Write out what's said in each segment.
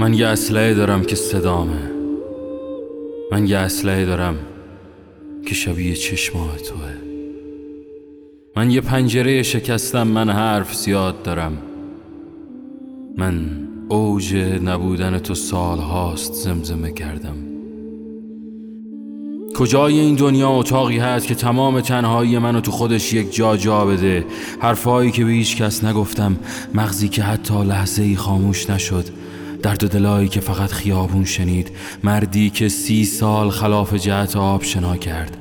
من یه اسلحه دارم که صدامه. من یه اسلحه دارم که شبیه چشماه توه. من یه پنجره شکستم من حرف زیاد دارم. من اوج نبودن تو سال هاست زمزمه کردم. کجای این دنیا اتاقی هست که تمام تنهایی منو تو خودش یک جا جا بده؟ حرفهایی که به هیچ کس نگفتم مغزی که حتی لحظه ای خاموش نشد. درد دلایی که فقط خیابون شنید مردی که سی سال خلاف جهت آب شنا کرد.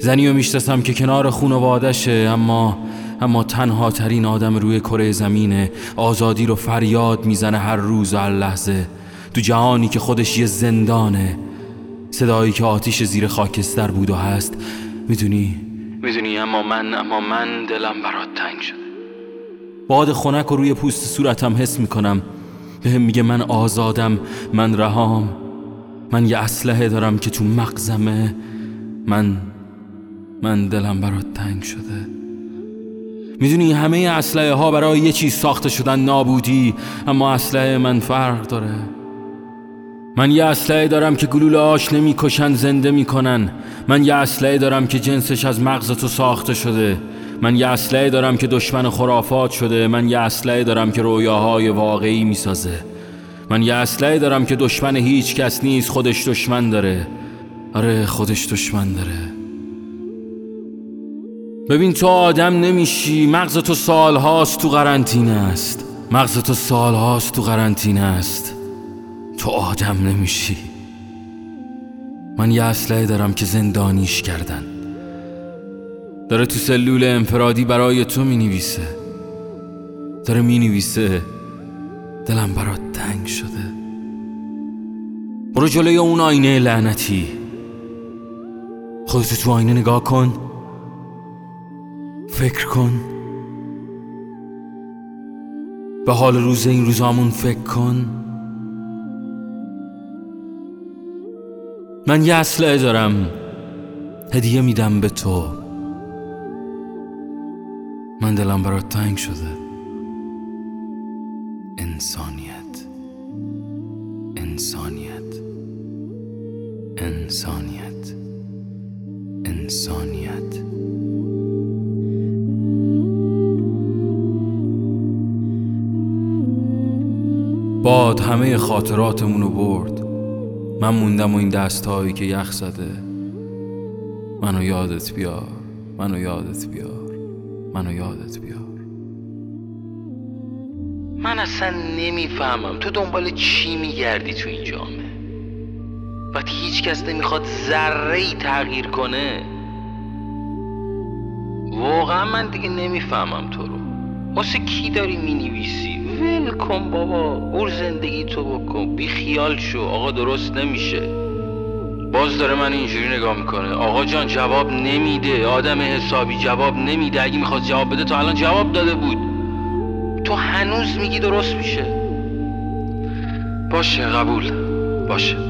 زنی و می‌شناسم که کنار خونوادشه اما اما تنها ترین آدم روی کره زمینه آزادی رو فریاد می‌زنه هر روز و هر لحظه. تو جهانی که خودش یه زندانه. صدایی که آتیش زیر خاکستر بود و هست. می‌دونی؟ می‌دونی اما من اما من دلم برات تنگ شده. باد خنک رو روی پوست صورتم حس می‌کنم. بهم میگه من آزادم من رهام. من یه اسلحه دارم که تو مغزمه. من من دلم برات تنگ شده. می‌دونی همه اسلحه ها برای یه چیز ساخته شدن نابودی اما اسلحه من فرق داره. من یه اسلحه دارم که گلول آش نمی‌کشن زنده می‌کنن. من یه اسلحه دارم که جنسش از مغز تو ساخته شده. من یه اسلحه دارم که دشمن خرافات شده من یه اسلحه دارم که رویاهای واقعی می‌سازه. من یه اسلحه دارم که دشمن هیچ کس نیست خودش دشمن داره. آره خودش دشمن داره. ببین تو آدم نمیشی. مغز تو سال هاست تو قرنطینه است. مغز تو سال هاست تو قرنطینه است. تو آدم نمیشی. من یه اسلحه دارم که زندانیش کردن. داره تو سلول انفرادی برای تو می نویسه داره می نویسه دلم برات تنگ شده. برو جلوی اون آینه لعنتی. خودتو تو آینه نگاه کن. فکر کن. به حال روز این روزامون فکر کن. من یه اسلحه دارم. هدیه میدم به تو. من دلم برات تنگ شده. انسانیت. انسانیت. انسانیت. انسانیت. باد همه خاطراتمون رو برد. من موندم و این دستهایی که یخ زده. منو یادت بیار. منو یادت بیار. منو یادت بیار. من اصلا نمی‌فهمم. تو دنبال چی میگردی تو این جامعه؟ وقتی هیچ کس نمی‌خواد ذره ای تغییر کنه. واقعا من دیگه نمی‌فهمم تو رو. واسه کی داری می‌نویسی؟ ول کن بابا. اور زندگی تو بکن. بی خیال شو. آقا درست نمیشه. باز داره من اینجوری نگاه می‌کنه. آقا جان جواب نمیده. آدم حسابی جواب نمیده. اگه می‌خواد جواب بده تا الان جواب داده بود. تو هنوز میگی درست میشه. باشه قبول. باشه.